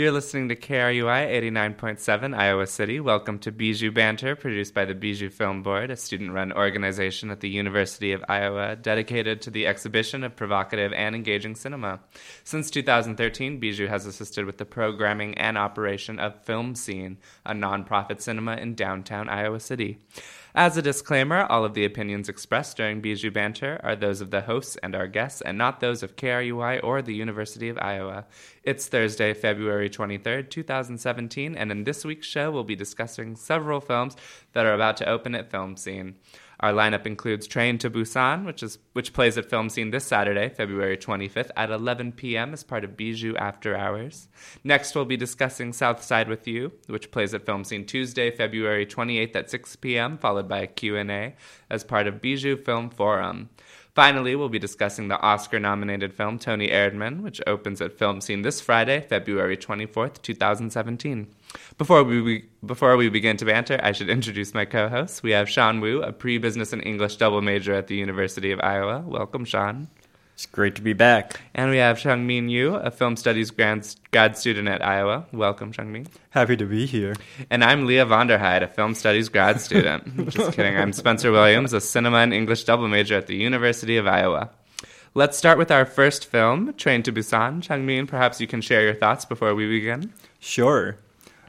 You're listening to KRUI 89.7 Iowa City. Welcome to Bijou Banter, produced by the Bijou Film Board, a student run organization at the University of Iowa dedicated to the exhibition of provocative and engaging cinema. Since 2013, Bijou has assisted with the programming and operation of Film Scene, a nonprofit cinema in downtown Iowa City. As a disclaimer, all of the opinions expressed during Bijou Banter are those of the hosts and our guests, and not those of KRUI or the University of Iowa. It's Thursday, February 23rd, 2017, and in this week's show, we'll be discussing several films that are about to open at Film Scene. Our lineup includes Train to Busan, which is which plays at Film Scene this Saturday, February 25th at 11 p.m. as part of Bijou After Hours. Next, we'll be discussing South Side with You, which plays at Film Scene Tuesday, February 28th at 6 p.m., followed by a Q&A as part of Bijou Film Forum. Finally, we'll be discussing the Oscar nominated film Toni Erdmann, which opens at Film Scene this Friday, February 24th, 2017. Before we, before we begin to banter, I should introduce my co hosts. We have Sean Wu, a pre business and English double major at the University of Iowa. Welcome, Sean. It's great to be back. And we have Shangmin Yu, a film studies grad, grad student at Iowa. Welcome, Shangmin. Happy to be here. And I'm Leah Vonderheide, a film studies grad student. Just kidding. I'm Spencer Williams, a cinema and English double major at the University of Iowa. Let's start with our first film, Train to Busan. Changmin, perhaps you can share your thoughts before we begin. Sure.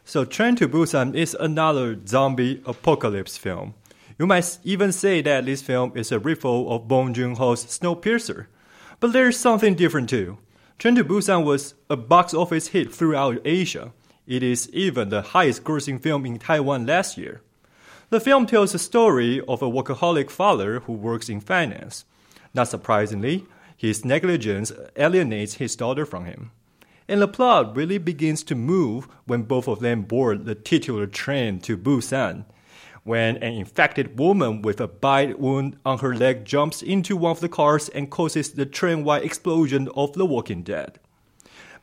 So, Train to Busan is another zombie apocalypse film. You might even say that this film is a riffle of Bong Joon Ho's Snowpiercer. But there's something different too. Train to Busan was a box office hit throughout Asia. It is even the highest grossing film in Taiwan last year. The film tells the story of a workaholic father who works in finance. Not surprisingly, his negligence alienates his daughter from him. And the plot really begins to move when both of them board the titular train to Busan when an infected woman with a bite wound on her leg jumps into one of the cars and causes the train-wide explosion of The Walking Dead.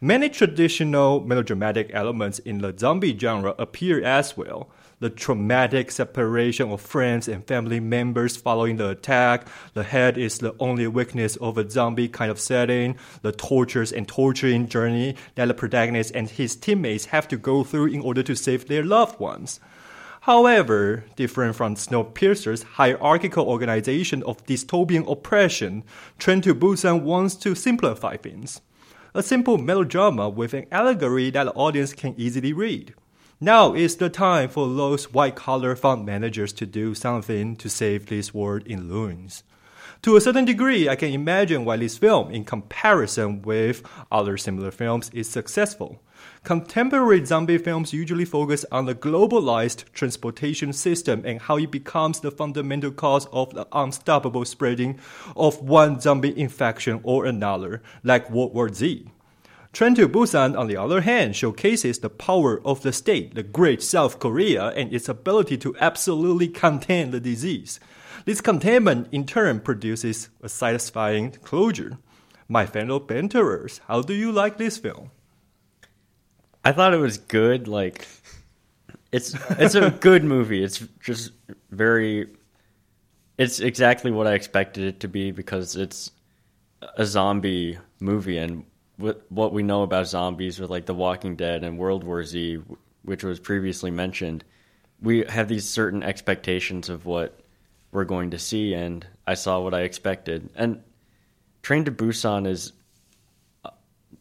Many traditional melodramatic elements in the zombie genre appear as well. The traumatic separation of friends and family members following the attack, the head is the only witness of a zombie kind of setting, the tortures and torturing journey that the protagonist and his teammates have to go through in order to save their loved ones. However, different from Snowpiercer's hierarchical organization of dystopian oppression, Train to Busan wants to simplify things. A simple melodrama with an allegory that the audience can easily read. Now is the time for those white collar fund managers to do something to save this world in ruins. To a certain degree, I can imagine why this film, in comparison with other similar films, is successful. Contemporary zombie films usually focus on the globalized transportation system and how it becomes the fundamental cause of the unstoppable spreading of one zombie infection or another, like World War Z. Train to Busan, on the other hand, showcases the power of the state, the great South Korea, and its ability to absolutely contain the disease. This containment in turn produces a satisfying closure. My fellow banterers, how do you like this film? I thought it was good. Like, it's it's a good movie. It's just very. It's exactly what I expected it to be because it's a zombie movie, and with what we know about zombies with like The Walking Dead and World War Z, which was previously mentioned, we have these certain expectations of what we're going to see, and I saw what I expected. And Train to Busan is uh,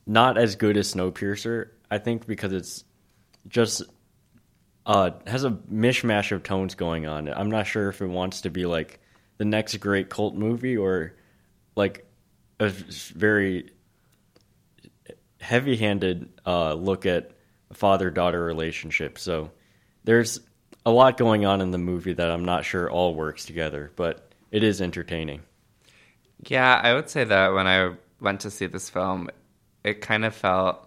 not as good as Snowpiercer, I think, because it's just uh, has a mishmash of tones going on. I'm not sure if it wants to be like the next great cult movie or like a very heavy-handed uh, look at father-daughter relationship. So there's a lot going on in the movie that I'm not sure all works together, but it is entertaining. Yeah, I would say that when I went to see this film, it kind of felt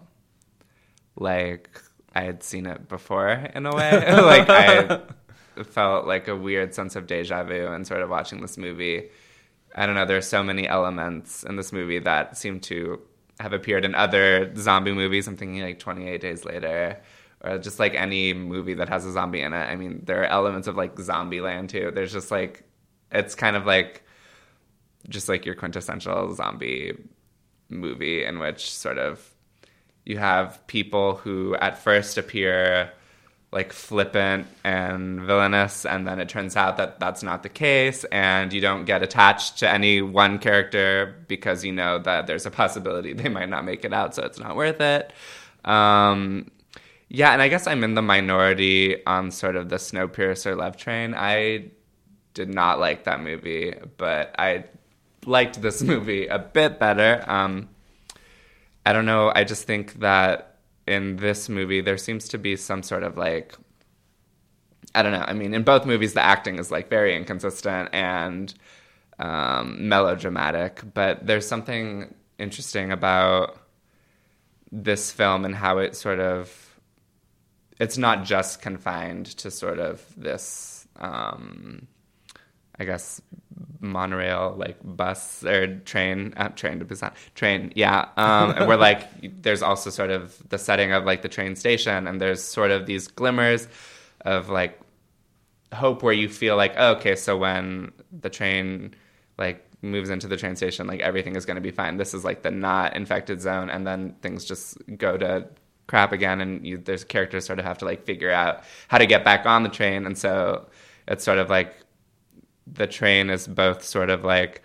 like I had seen it before in a way. like I felt like a weird sense of deja vu and sort of watching this movie. I don't know, there's so many elements in this movie that seem to have appeared in other zombie movies. I'm thinking like 28 Days Later or just like any movie that has a zombie in it. I mean, there are elements of like Zombieland too. There's just like it's kind of like just like your quintessential zombie movie in which sort of you have people who at first appear like flippant and villainous and then it turns out that that's not the case and you don't get attached to any one character because you know that there's a possibility they might not make it out so it's not worth it. Um, yeah and i guess i'm in the minority on sort of the snowpiercer love train. I did not like that movie but i liked this movie a bit better. Um, i don't know i just think that in this movie there seems to be some sort of like I don't know. I mean, in both movies, the acting is like very inconsistent and um, melodramatic, but there's something interesting about this film and how it sort of it's not just confined to sort of this um, I guess monorail like bus or train uh, train to Busan train yeah um, and we're like there's also sort of the setting of like the train station and there's sort of these glimmers of like hope where you feel like oh, okay so when the train like moves into the train station like everything is going to be fine. This is like the not infected zone and then things just go to crap again and you, there's characters sort of have to like figure out how to get back on the train and so it's sort of like the train is both sort of like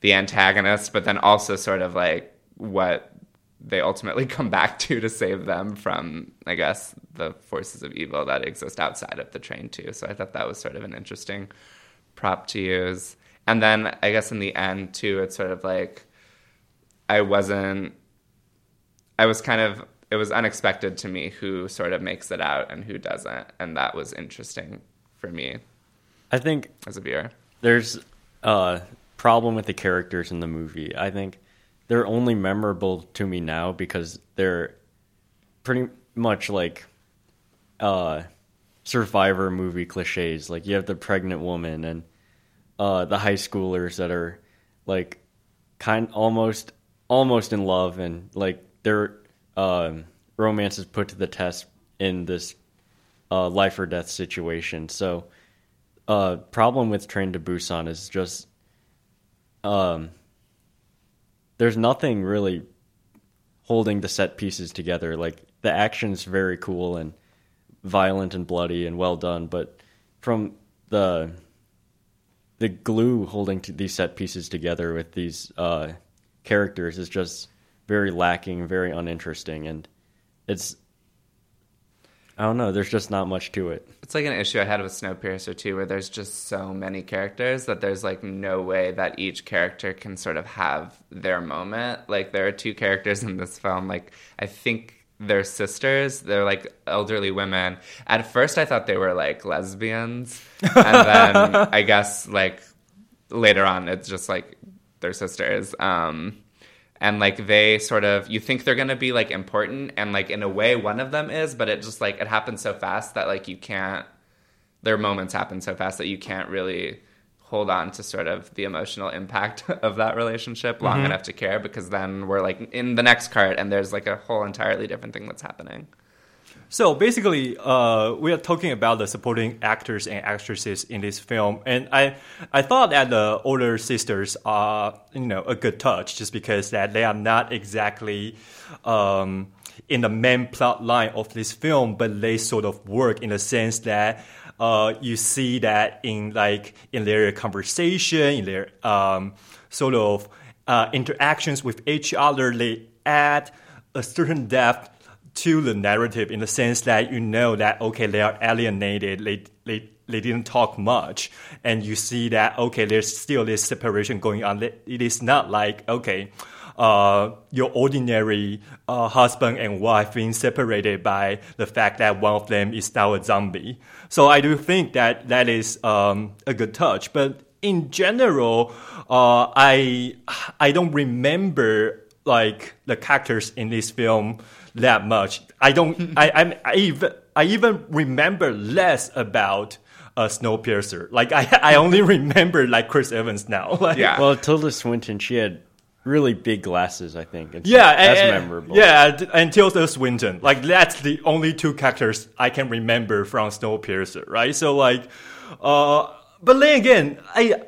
the antagonist, but then also sort of like what they ultimately come back to to save them from, I guess, the forces of evil that exist outside of the train too. So I thought that was sort of an interesting prop to use. And then I guess in the end too, it's sort of like I wasn't. I was kind of. It was unexpected to me who sort of makes it out and who doesn't, and that was interesting for me. I think as a viewer, there's a problem with the characters in the movie. I think they're only memorable to me now because they're pretty much like uh, survivor movie cliches. Like you have the pregnant woman and uh, the high schoolers that are like kind almost almost in love and like their um, romance is put to the test in this uh, life or death situation. So uh, problem with Train to Busan is just um, there's nothing really holding the set pieces together. Like the action's very cool and violent and bloody and well done, but from the the glue holding these set pieces together with these uh, characters is just very lacking, very uninteresting, and it's I don't know. There's just not much to it. It's like an issue I had with Snowpiercer too, where there's just so many characters that there's like no way that each character can sort of have their moment. Like there are two characters in this film. Like I think they're sisters. They're like elderly women. At first, I thought they were like lesbians, and then I guess like later on, it's just like they're sisters. Um, and like they sort of you think they're going to be like important and like in a way one of them is but it just like it happens so fast that like you can't their moments happen so fast that you can't really hold on to sort of the emotional impact of that relationship long mm-hmm. enough to care because then we're like in the next cart and there's like a whole entirely different thing that's happening so basically, uh, we are talking about the supporting actors and actresses in this film, and I I thought that the older sisters are you know a good touch just because that they are not exactly. Um, in the main plot line of this film, but they sort of work in the sense that uh, you see that in like in their conversation, in their um, sort of uh, interactions with each other, they add a certain depth to the narrative in the sense that you know that okay they are alienated they they they didn't talk much and you see that okay there's still this separation going on it is not like okay uh, your ordinary uh, husband and wife being separated by the fact that one of them is now a zombie. So I do think that that is um, a good touch. But in general, uh, I I don't remember like the characters in this film that much. I don't. I, I I even I even remember less about uh, Snowpiercer. Like I I only remember like Chris Evans now. Like, yeah. Well, Tilda Swinton, she had really big glasses. I think. It's, yeah, that's and, memorable. Yeah, and Tilda Swinton. Like that's the only two characters I can remember from Snowpiercer. Right. So like, uh, but then again, I.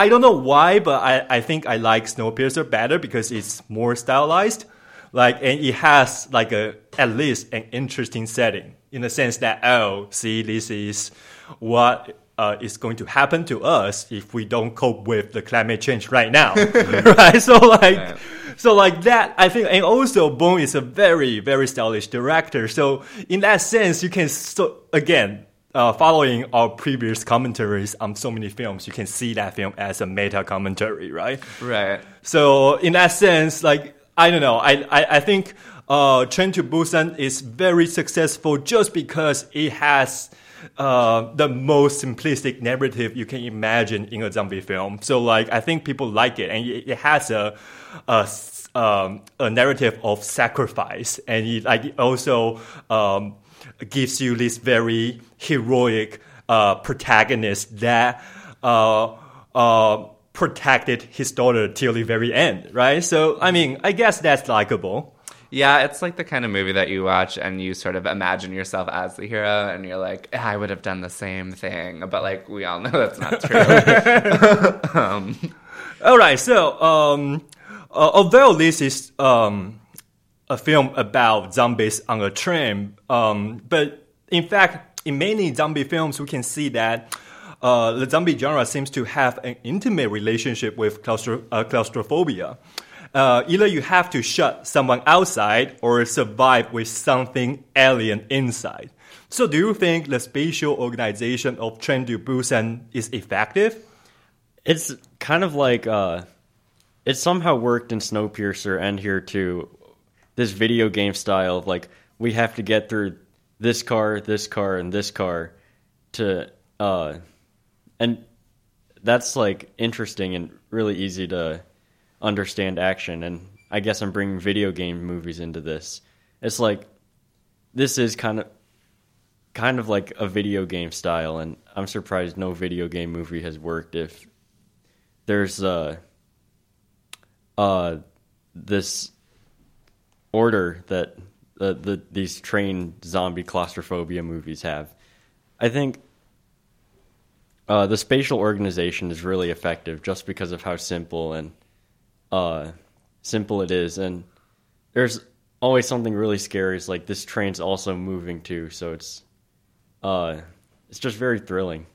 I don't know why, but I, I think I like Snowpiercer better because it's more stylized. like and it has like a at least an interesting setting in the sense that oh see this is what uh, is going to happen to us if we don't cope with the climate change right now right? So like so like that i think and also Bong is a very very stylish director. So in that sense you can so again uh, following our previous commentaries on so many films you can see that film as a meta commentary right Right. so in that sense, like I don't know, I I, I think uh, Train to Busan is very successful just because it has uh, the most simplistic narrative you can imagine in a zombie film. So like I think people like it, and it, it has a a, um, a narrative of sacrifice, and it like it also um, gives you this very heroic uh, protagonist that. Uh, uh, protected his daughter till the very end, right? So, I mean, I guess that's likable. Yeah, it's like the kind of movie that you watch and you sort of imagine yourself as the hero, and you're like, "Ah, I would have done the same thing, but like we all know that's not true. um, All right, so um, uh, although this is um, a film about zombies on a train, um, but in fact, in many zombie films, we can see that uh, the zombie genre seems to have an intimate relationship with claustro- uh, claustrophobia. Uh, either you have to shut someone outside or survive with something alien inside. So, do you think the spatial organization of Train to Busan is effective? It's kind of like uh, it somehow worked in Snowpiercer and here too. This video game style of like we have to get through this car, this car, and this car to uh, and that's like interesting and really easy to understand action. And I guess I'm bringing video game movies into this. It's like this is kind of kind of like a video game style, and I'm surprised no video game movie has worked if there's uh uh this order that the, the these trained zombie claustrophobia movies have. I think uh, the spatial organization is really effective just because of how simple and uh, simple it is, and there's always something really scary. It's like this train's also moving too, so it's uh, it's just very thrilling.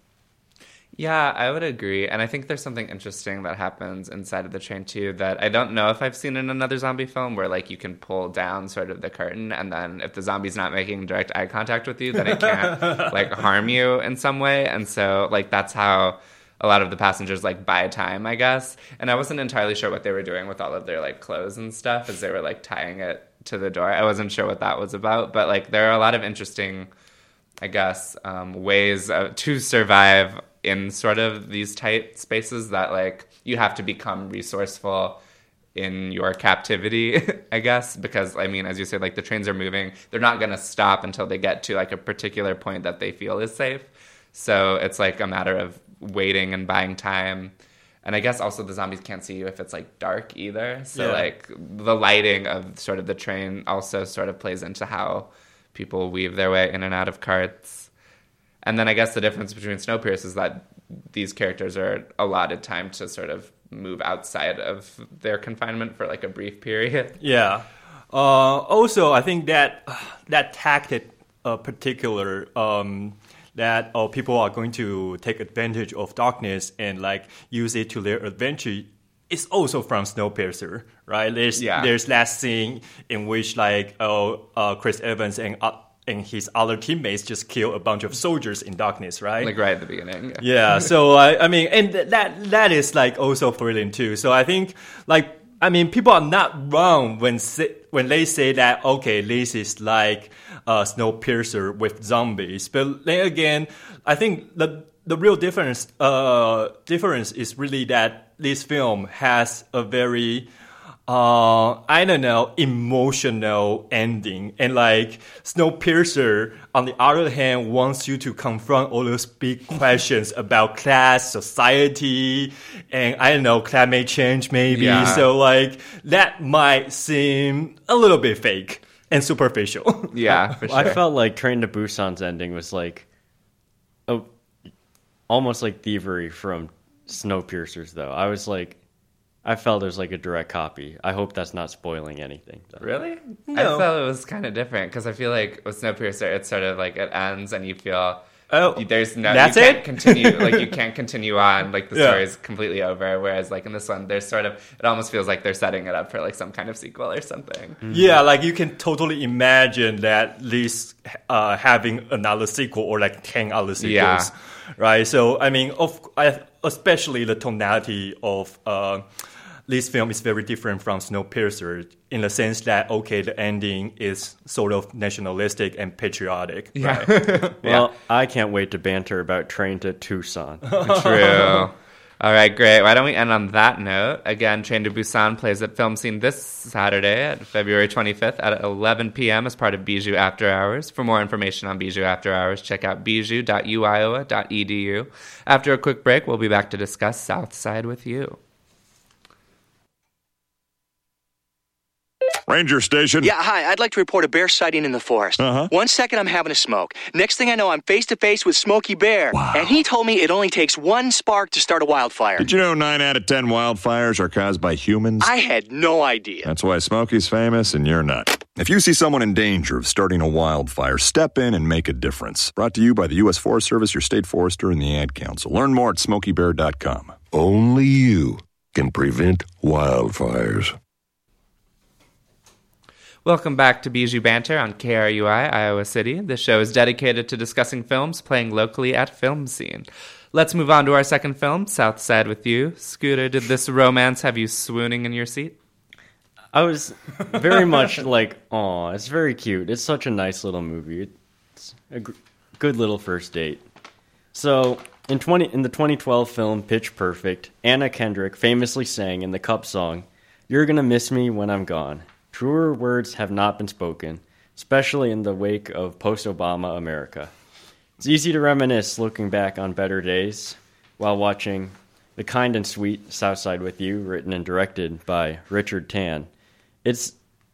Yeah, I would agree. And I think there's something interesting that happens inside of the train too that I don't know if I've seen in another zombie film where like you can pull down sort of the curtain and then if the zombie's not making direct eye contact with you, then it can't like harm you in some way. And so like that's how a lot of the passengers like buy time, I guess. And I wasn't entirely sure what they were doing with all of their like clothes and stuff as they were like tying it to the door. I wasn't sure what that was about, but like there are a lot of interesting I guess, um, ways uh, to survive in sort of these tight spaces that like you have to become resourceful in your captivity, I guess, because I mean, as you said, like the trains are moving, they're not going to stop until they get to like a particular point that they feel is safe. So it's like a matter of waiting and buying time. And I guess also the zombies can't see you if it's like dark either. So Yeah. like the lighting of sort of the train also sort of plays into how people weave their way in and out of carts. And then I guess the difference between Snowpiercer is that these characters are allotted time to sort of move outside of their confinement for like a brief period. Yeah. Uh, also, I think that that tactic, uh, particular, um, that uh, people are going to take advantage of darkness and like use it to their advantage, is also from Snowpiercer, right? There's Yeah. there's that scene in which like oh, uh, Chris Evans and uh, and his other teammates just kill a bunch of soldiers in darkness, right? Like right at the beginning. Yeah. So I, I mean, and th- that that is like also thrilling too. So I think like I mean, people are not wrong when say, when they say that okay, this is like uh, Snowpiercer with zombies. But then again, I think the the real difference uh, difference is really that this film has a very uh, I don't know, emotional ending. And like Snowpiercer, on the other hand, wants you to confront all those big questions about class, society, and I don't know, climate change maybe. Yeah. So like that might seem a little bit fake and superficial. Yeah, for sure. I felt like Train to Busan's ending was like, oh, almost like thievery from Snowpiercer's. Though I was like, I felt it was like a direct copy. I hope that's not spoiling anything. though. Really? No. I felt it was kind of different because I feel like with Snowpiercer, it's sort of like it ends and you feel Oh, there's no that's you can't it? continue like you can't continue on like the Yeah. story is completely over. Whereas like in this one, there's sort of it almost feels like they're setting it up for like some kind of sequel or something. Yeah, like you can totally imagine that this uh, having another sequel or like ten other sequels, Yeah. right? So I mean, of I, especially the tonality of uh, this film is very different from Snowpiercer in the sense that okay, the ending is sort of nationalistic and patriotic. Yeah. Well, I can't wait to banter about Train to Tucson. True. All right, great. Why don't we end on that note? Again, Train to Busan plays at Film Scene this Saturday at February 25th at 11 p.m. as part of Bijou After Hours. For more information on Bijou After Hours, check out bijou.uiowa.edu. After a quick break, we'll be back to discuss Southside with you. Ranger Station. Yeah, hi. I'd like to report a bear sighting in the forest. Uh-huh. One second I'm having a smoke. Next thing I know, I'm face to face with Smokey Bear. And he told me it only takes one spark to start a wildfire. Did you know 9 out of 10 wildfires are caused by humans? I had no idea. That's why Smokey's famous and you're not. If you see someone in danger of starting a wildfire, step in and make a difference. Brought to you by the U.S. Forest Service, your state forester, and the Ad Council. Learn more at smokeybear.com. Only you can prevent wildfires. Welcome back to Bijou Banter on KRUI, Iowa City. The show is dedicated to discussing films playing locally at Film Scene. Let's move on to our second film, South Side with You. Scooter, did this romance have you swooning in your seat? I was very much like, oh, it's very cute. It's such a nice little movie. It's a gr- good little first date. So, in 20 in the 2012 film Pitch Perfect, Anna Kendrick famously sang in the Cup song, "You're gonna miss me when I'm gone." Truer words have not been spoken, especially in the wake of post-Obama America. It's easy to reminisce looking back on better days while watching The Kind and Sweet Southside with You, written and directed by Richard Tanne. It's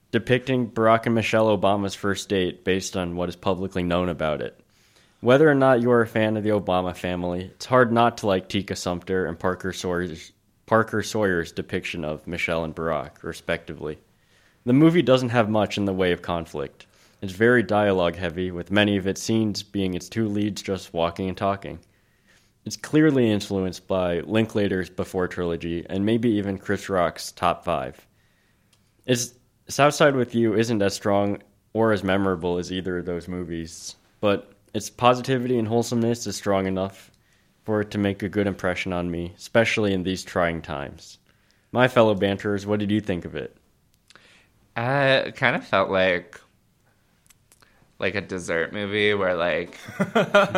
depicting Barack and Michelle Obama's first date based on what is publicly known about it. Whether or not you are a fan of the Obama family, it's hard not to like Tika Sumpter and Parker Sawyer's, Parker Sawyer's depiction of Michelle and Barack, respectively. The movie doesn't have much in the way of conflict. It's very dialogue heavy, with many of its scenes being its two leads just walking and talking. It's clearly influenced by Linklater's Before trilogy and maybe even Chris Rock's Top 5. It's Southside with You isn't as strong or as memorable as either of those movies, but its positivity and wholesomeness is strong enough for it to make a good impression on me, especially in these trying times. My fellow banterers, what did you think of it? Uh, it kind of felt like like a dessert movie where like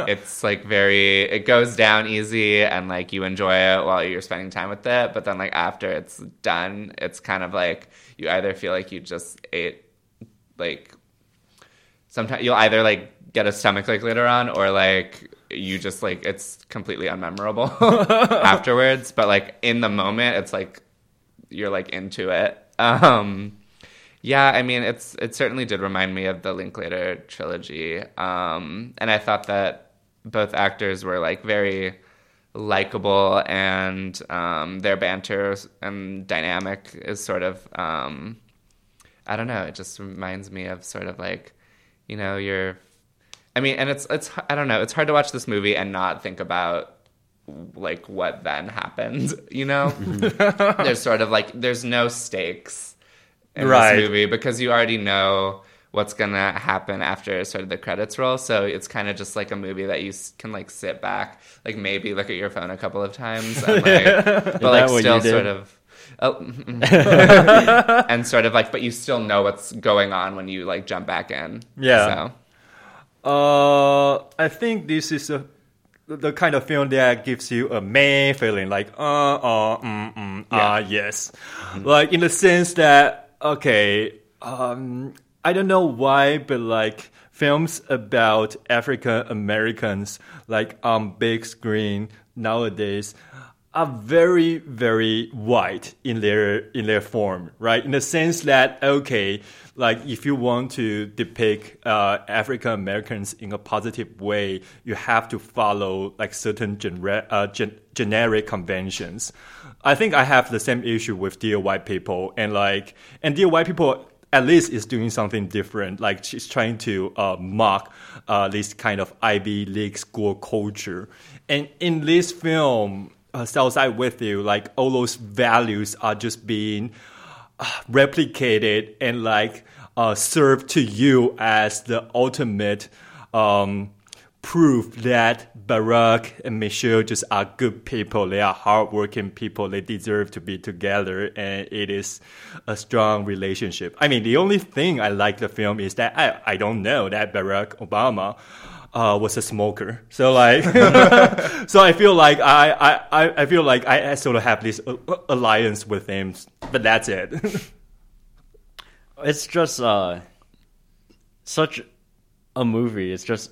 it's like very it goes down easy and like you enjoy it while you're spending time with it but then like after it's done it's kind of like you either feel like you just ate like sometimes you'll either like get a stomach like later on or like you just like it's completely unmemorable afterwards but like in the moment it's like you're like into it. Um yeah, I mean, it's it certainly did remind me of the Linklater trilogy, um, and I thought that both actors were like very likable, and um, their banter and dynamic is sort of um, I don't know. It just reminds me of sort of like you know you're. I mean, and it's it's I don't know. It's hard to watch this movie and not think about like what then happened. You know, there's sort of like there's no stakes in Right. this movie because you already know what's gonna happen after sort of the credits roll. So it's kind of just like a movie that you can like sit back, like maybe look at your phone a couple of times, and, like, but like still sort of. Oh, and sort of like, but you still know what's going on when you like jump back in. Yeah. So Uh, I think this is a the kind of film that gives you a man feeling like uh uh mm mm ah yes, like in the sense that okay um I don't know why but like films about African Americans like on big screen nowadays are very very white in their in their form, right? In the sense that okay, like if you want to depict uh, African Americans in a positive way, you have to follow like certain genera- uh, gen- generic conventions. I think I have the same issue with Dear White People, and like and Dear White People at least is doing something different. Like she's trying to uh, mock uh, this kind of Ivy League school culture, and in this film uh, Southside with you, like all those values are just being uh, replicated and like uh, served to you as the ultimate um, proof that Barack and Michelle just are good people. They are hardworking people. They deserve to be together, and it is a strong relationship. I mean, the only thing I like the film is that I I don't know that Barack Obama uh, was a smoker. So like, so I feel like I, I, I feel like I, sort of have this uh, alliance with him, but that's it. it's just uh, such a movie. It's just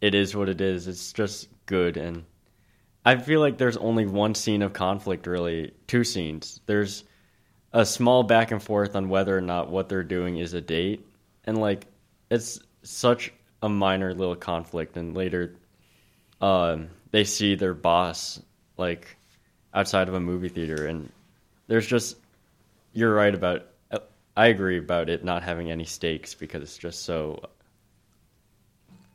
it is what it is. It's just good, and I feel like there's only one scene of conflict, really, two scenes. There's a small back and forth on whether or not what they're doing is a date, and like it's such a minor little conflict, and later, um, they see their boss like outside of a movie theater, and there's just you're right about. I agree about it not having any stakes because it's just so.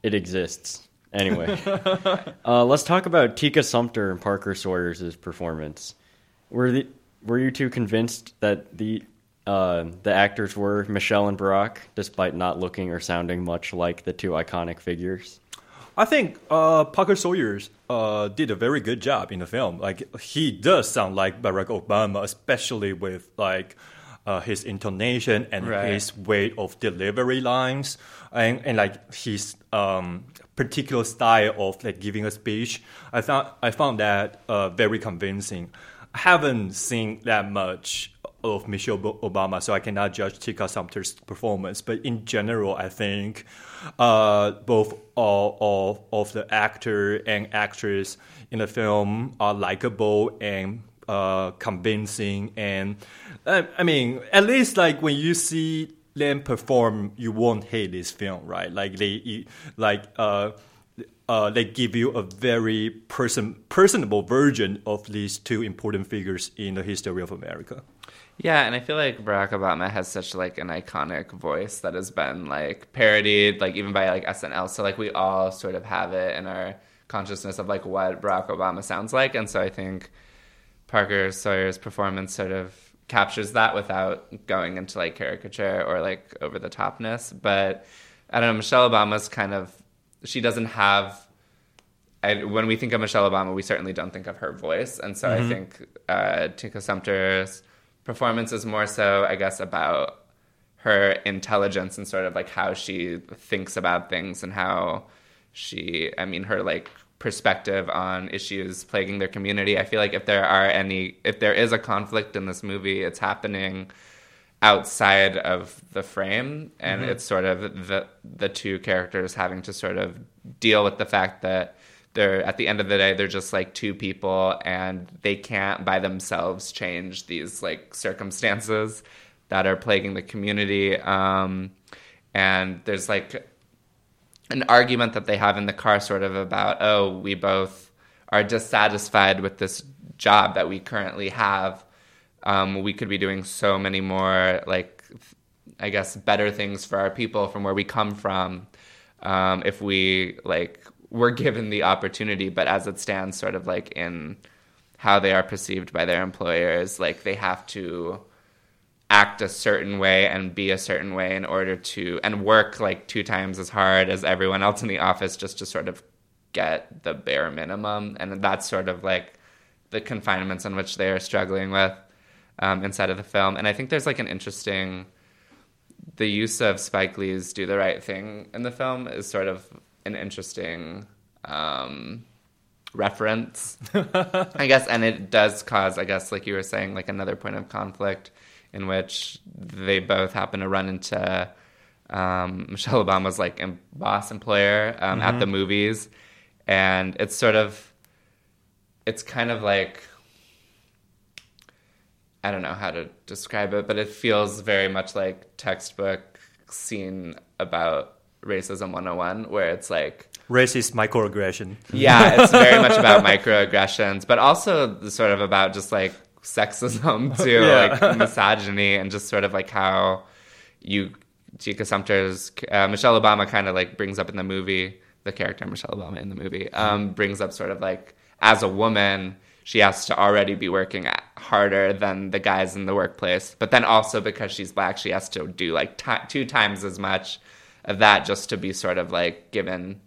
It exists anyway. uh, let's talk about Tika Sumpter and Parker Sawyer's performance. Were the were you two convinced that the uh, the actors were Michelle and Barack, despite not looking or sounding much like the two iconic figures. I think uh, Parker Sawyers uh, did a very good job in the film. Like he does sound like Barack Obama, especially with like uh, his intonation and right. his way of delivery lines, and, and like his um, particular style of like giving a speech. I found I found that uh, very convincing. I haven't seen that much of Michelle Obama, so I cannot judge Tika Sumpter's performance. But in general, I think uh, both all, all of the actor and actress in the film are likable and uh, convincing. And uh, I mean, at least like when you see them perform, you won't hate this film, right? Like they like. Uh, uh, they give you a very person personable version of these two important figures in the history of America. Yeah, and I feel like Barack Obama has such like an iconic voice that has been like parodied, like even by like SNL. So like we all sort of have it in our consciousness of like what Barack Obama sounds like, and so I think Parker Sawyer's performance sort of captures that without going into like caricature or like over the topness. But I don't know, Michelle Obama's kind of she doesn't have. I, when we think of Michelle Obama, we certainly don't think of her voice, and so mm-hmm. I think uh, Tika Sumpter's performance is more so, I guess, about her intelligence and sort of like how she thinks about things and how she, I mean, her like perspective on issues plaguing their community. I feel like if there are any, if there is a conflict in this movie, it's happening outside of the frame and mm-hmm. it's sort of the the two characters having to sort of deal with the fact that they're at the end of the day they're just like two people and they can't by themselves change these like circumstances that are plaguing the community um, and there's like an argument that they have in the car sort of about oh we both are dissatisfied with this job that we currently have. Um, we could be doing so many more like i guess better things for our people from where we come from um, if we like were given the opportunity, but as it stands, sort of like in how they are perceived by their employers, like they have to act a certain way and be a certain way in order to and work like two times as hard as everyone else in the office just to sort of get the bare minimum. And that's sort of like the confinements in which they are struggling with um, inside of the film. And i think there's like an interesting the use of spike lee's do the right thing in the film is sort of an interesting um, reference, I guess, and it does cause, I guess, like you were saying, like another point of conflict in which they both happen to run into um, Michelle Obama's like boss employer um, mm-hmm. at the movies, and it's sort of, it's kind of like I don't know how to describe it, but it feels very much like textbook scene about racism 101 where it's like Racist microaggression. yeah, it's very much about microaggressions, but also the sort of about just like sexism too, Yeah. like misogyny, and just sort of like how you Tika Sumpter's uh, Michelle Obama kind of like brings up in the movie the character Michelle Obama in the movie um, brings up sort of like as a woman she has to already be working harder than the guys in the workplace, but then also because she's black she has to do like ti two times as much that just to be sort of like given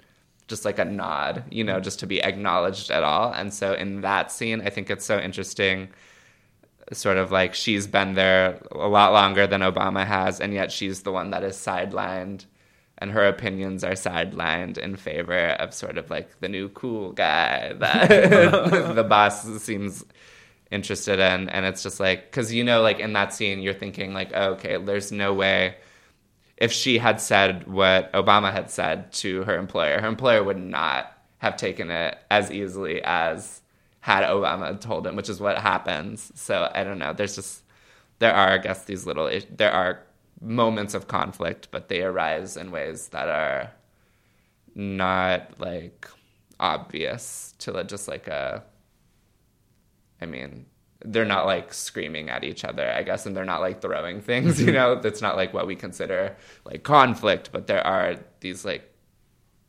just like a nod, you know, just to be acknowledged at all. And so in that scene, I think it's so interesting. Sort of like she's been there a lot longer than Obama has, and yet she's the one that is sidelined, and her opinions are sidelined in favor of sort of like the new cool guy that the boss seems interested in. And it's just like, because you know, like in that scene, you're thinking, like, oh, okay, there's no way if she had said what Obama had said to her employer, her employer would not have taken it as easily as had Obama told him, which is what happens. So I don't know. There's just there are, I guess, these little there are moments of conflict, but they arise in ways that are not like obvious to just like a. I mean, they're not like screaming at each other, I guess, and they're not like throwing things, you know? That's not like what we consider like conflict, but there are these like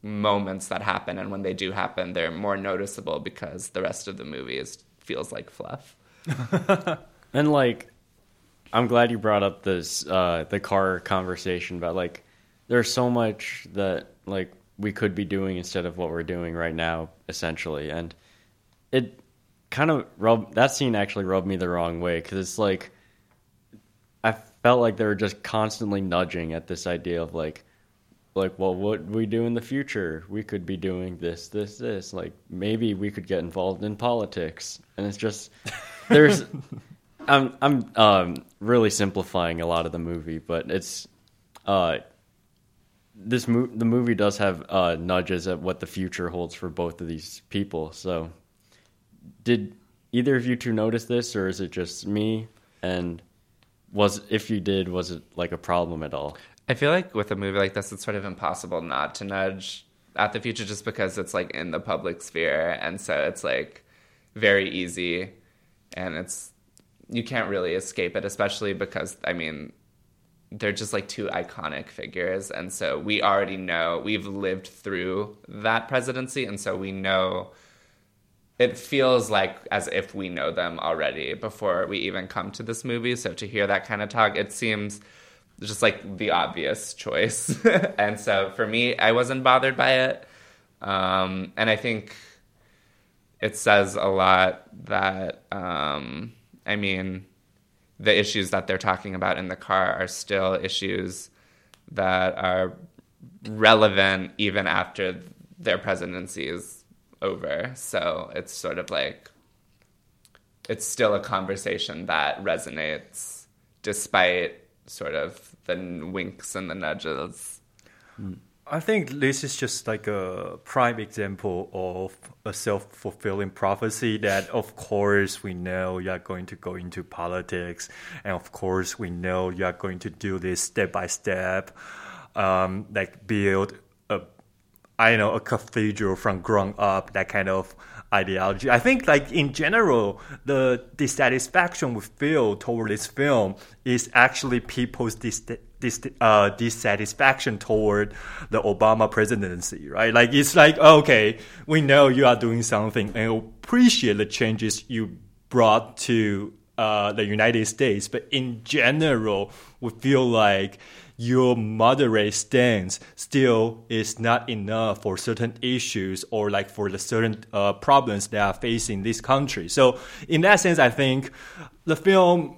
moments that happen, and when they do happen, they're more noticeable because the rest of the movie is feels like fluff. And like, I'm glad you brought up this uh, the car conversation about like, there's so much that like we could be doing instead of what we're doing right now, essentially, and it kind of rubbed that scene actually rubbed me the wrong way because it's like I felt like they were just constantly nudging at this idea of like like well what we do in the future? We could be doing this this this. Like maybe we could get involved in politics. And it's just there's i'm i'm um really simplifying a lot of the movie but it's uh this mo- the movie does have uh nudges at what the future holds for both of these people. So did either of you two notice this or is it just me and was if you did was it like a problem at all I feel like with a movie like this, it's sort of impossible not to nudge at the future just because it's like in the public sphere. And so it's like very easy and it's, you can't really escape it, especially because, I mean, they're just like two iconic figures. And so we already know, we've lived through that presidency. And so we know it feels like as if we know them already before we even come to this movie. So to hear that kind of talk, it seems just like the obvious choice. and so for me, I wasn't bothered by it. Um, and I think it says a lot that, um, I mean, the issues that they're talking about in the car are still issues that are relevant even after their presidency is over. So it's sort of like it's still a conversation that resonates despite sort of the winks and the nudges. I think this is just like a prime example of a self fulfilling prophecy that, of course, we know you are going to go into politics, and of course, we know you are going to do this step by step, um, like build I know, a cathedral from ground up, that kind of ideology. I think, like in general, the dissatisfaction we feel toward this film is actually people's dis- dis- uh, dissatisfaction toward the Obama presidency, right? Like it's like okay, we know you are doing something and appreciate the changes you brought to uh, the United States, but in general, we feel like your moderate stance still is not enough for certain issues or like for the certain uh, problems that are facing this country. So in that sense, I think the film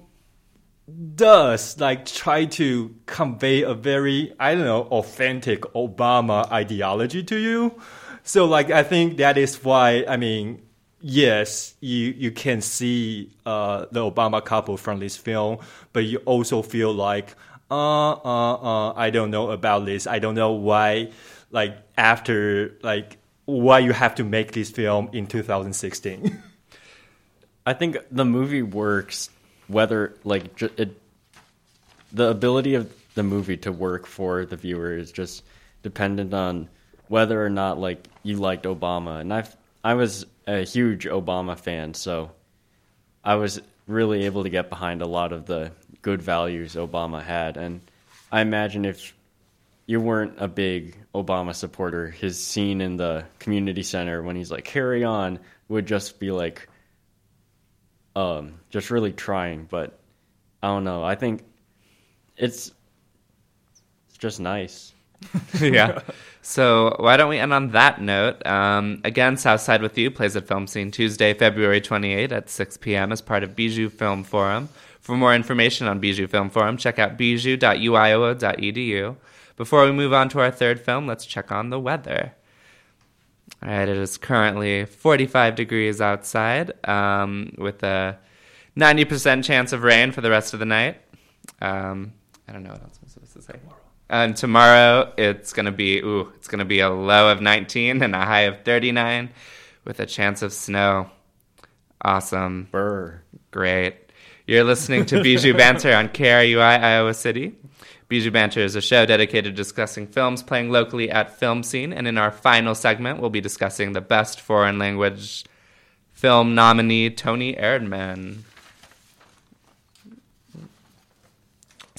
does like try to convey a very I don't know authentic Obama ideology to you. So like I think that is why I mean yes you you can see uh, the Obama couple from this film, but you also feel like uh uh uh I don't know about this. I don't know why like after like why you have to make this film in 2016. I think the movie works whether like it, the ability of the movie to work for the viewer is just dependent on whether or not like you liked Obama, and I I was a huge Obama fan, so I was really able to get behind a lot of the good values Obama had, and I imagine if you weren't a big Obama supporter, his scene in the community center when he's like "carry on" would just be like, um, just really trying. But I don't know. I think it's it's just nice. yeah. So why don't we end on that note? Um, again, Southside with You plays at Film Scene Tuesday, February 28 at 6 p.m. as part of Bijou Film Forum. For more information on Bijou Film Forum, check out bijou.uiowa.edu. Before we move on to our third film, let's check on the weather. All right, it is currently 45 degrees outside um, with a 90% chance of rain for the rest of the night. Um, I don't know what else I'm supposed to say. And tomorrow it's gonna be ooh, it's gonna be a low of 19 and a high of 39, with a chance of snow. Awesome, Burr. great. You're listening to Bijou Banter on KRUI Iowa City. Bijou Banter is a show dedicated to discussing films playing locally at Film Scene, and in our final segment, we'll be discussing the best foreign language film nominee Toni Erdmann.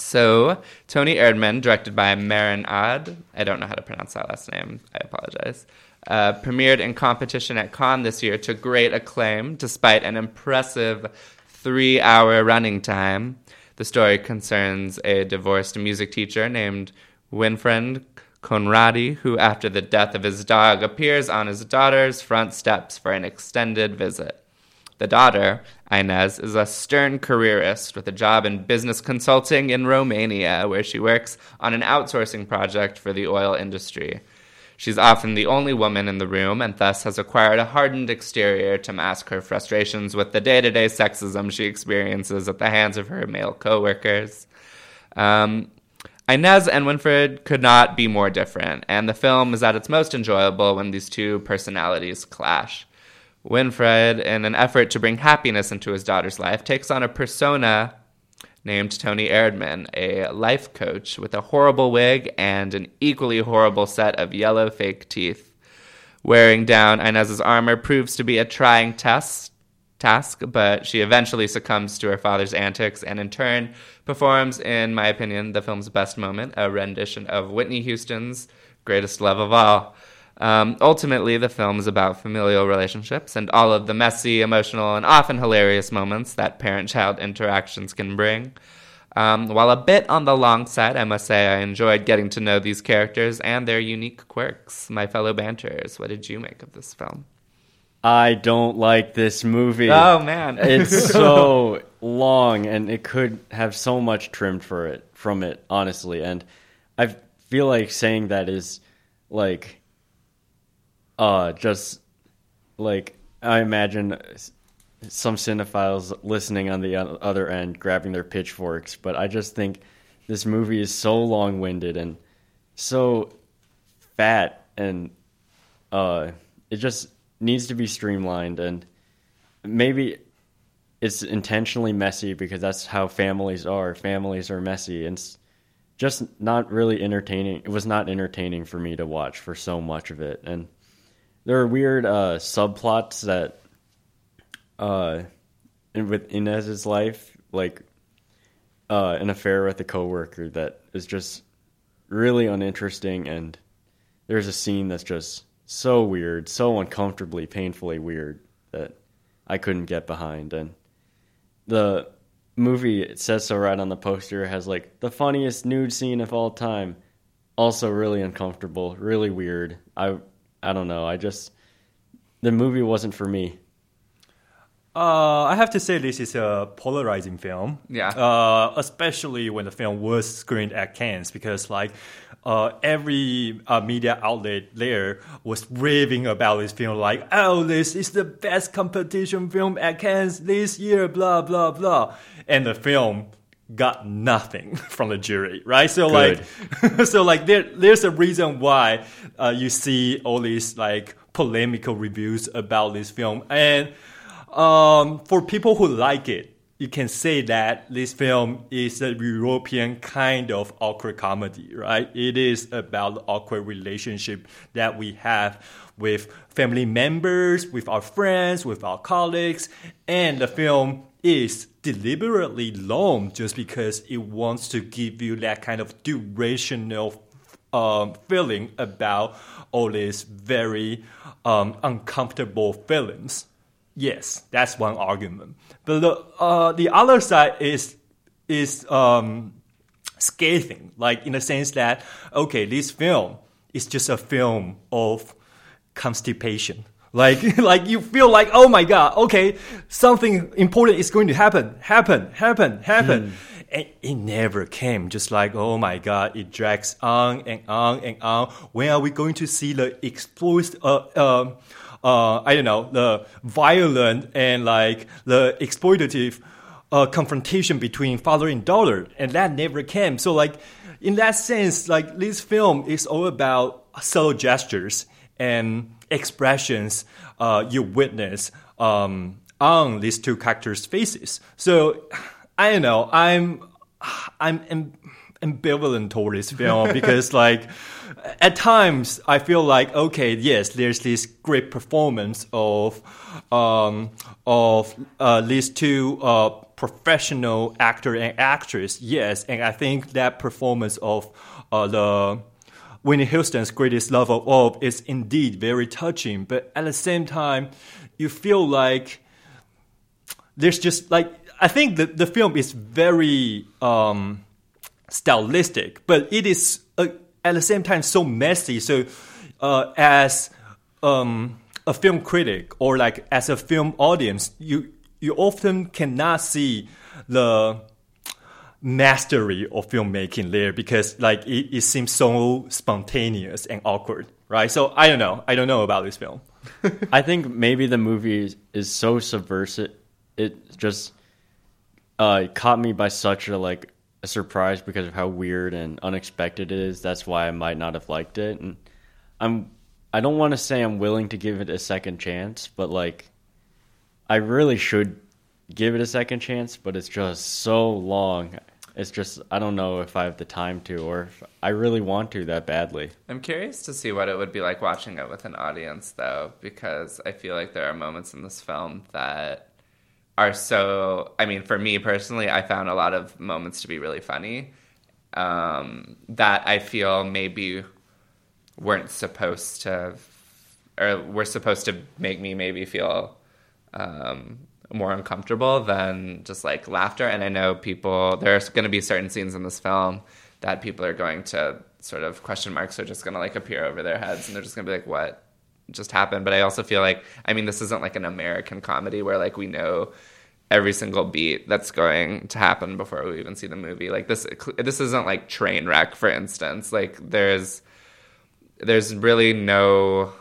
So, Toni Erdmann, directed by Maren Ade, I don't know how to pronounce that last name, I apologize, uh, premiered in competition at Cannes this year to great acclaim, despite an impressive three hour running time. The story concerns a divorced music teacher named Winfried Conradi, who, after the death of his dog, appears on his daughter's front steps for an extended visit. The daughter, Inez, is a stern careerist with a job in business consulting in Romania, where she works on an outsourcing project for the oil industry. She's often the only woman in the room and thus has acquired a hardened exterior to mask her frustrations with the day to day sexism she experiences at the hands of her male coworkers. Um, Inez and Winfried could not be more different, and the film is at its most enjoyable when these two personalities clash. Winfried, in an effort to bring happiness into his daughter's life, takes on a persona named Toni Erdmann, a life coach with a horrible wig and an equally horrible set of yellow fake teeth. Wearing down Inez's armor proves to be a trying test task, but she eventually succumbs to her father's antics and in turn performs, in my opinion, the film's best moment, a rendition of Whitney Houston's Greatest Love of All. Um, ultimately, the film is about familial relationships and all of the messy, emotional, and often hilarious moments that parent child interactions can bring. Um, while a bit on the long side, I must say I enjoyed getting to know these characters and their unique quirks. My fellow banterers, what did you make of this film? I don't like this movie. Oh, man. it's so long and it could have so much trimmed for it from it, honestly. And I feel like saying that is like uh just like I imagine some cinephiles listening on the other end grabbing their pitchforks, but I just think this movie is so long-winded and so fat and uh it just needs to be streamlined and maybe it's intentionally messy because that's how families are. Families are messy and it's just not really entertaining. It was not entertaining for me to watch for so much of it and there are weird uh, subplots that uh, in, with Inez's life, like uh, an affair with a coworker that is just really uninteresting, and there's a scene that's just so weird, so uncomfortably, painfully weird that I couldn't get behind, and the movie it says so right on the poster has like the funniest nude scene of all time. Also really uncomfortable really weird. I I don't know. I just the movie wasn't for me. Uh, I have to say this is a polarizing film. Yeah. Uh, especially when the film was screened at Cannes, because like uh, every uh, media outlet there was raving about this film, like, "Oh, this is the best competition film at Cannes this year." Blah blah blah, and the film got nothing from the jury, right? So Good. like, so like there, there's a reason why uh, you see all these like polemical reviews about this film, and um, for people who like it, you can say that this film is a European kind of awkward comedy, right? It is about the awkward relationship that we have with family members, with our friends, with our colleagues, and the film is deliberately long just because it wants to give you that kind of durational um, feeling about all these very um, uncomfortable feelings. Yes, that's one argument. But the uh, the other side is is um, scathing, like in the sense that okay, this film is just a film of constipation. Like like you feel like oh my god, okay, something important is going to happen, happen, happen, happen. And it never came. Just like, oh my god, it drags on and on and on. When are we going to see the exploit? Uh, uh, uh, I don't know, the violent and like the exploitative uh, confrontation between father and daughter, and that never came. So like, in that sense, like this film is all about subtle gestures and expressions uh, you witness um, on these two characters' faces. So I don't know. I'm I'm ambivalent toward this film because like at times I feel like okay, yes, there's this great performance of um, of uh, these two uh, professional actor and actress. Yes, and I think that performance of uh, the Whitney Houston's greatest love of all is indeed very touching. But at the same time, you feel like there's just like I think the the film is very um, stylistic, but it is uh, at the same time so messy. So uh, as um, a film critic or like as a film audience, you you often cannot see the mastery of filmmaking there because like it, it seems so spontaneous and awkward, right? So I don't know. I don't know about this film. I think maybe the movie is, is so subversive. It just uh, caught me by such a like a surprise because of how weird and unexpected it is. That's why I might not have liked it. And I'm I don't want to say I'm willing to give it a second chance, but like I really should give it a second chance, but it's just so long. It's just I don't know if I have the time to or if I really want to that badly. I'm curious to see what it would be like watching it with an audience, though, because I feel like there are moments in this film that are so. I mean, for me personally, I found a lot of moments to be really funny um, that I feel maybe weren't supposed to, or were supposed to make me maybe feel um, more uncomfortable than just like laughter. And I know people, there's going to be certain scenes in this film that people are going to sort of question marks are just going to like appear over their heads and they're just going to be like, what just happened? But I also feel like, I mean, this isn't like an American comedy where like we know every single beat that's going to happen before we even see the movie. Like this, this isn't like Trainwreck, for instance. Like there's, there's really no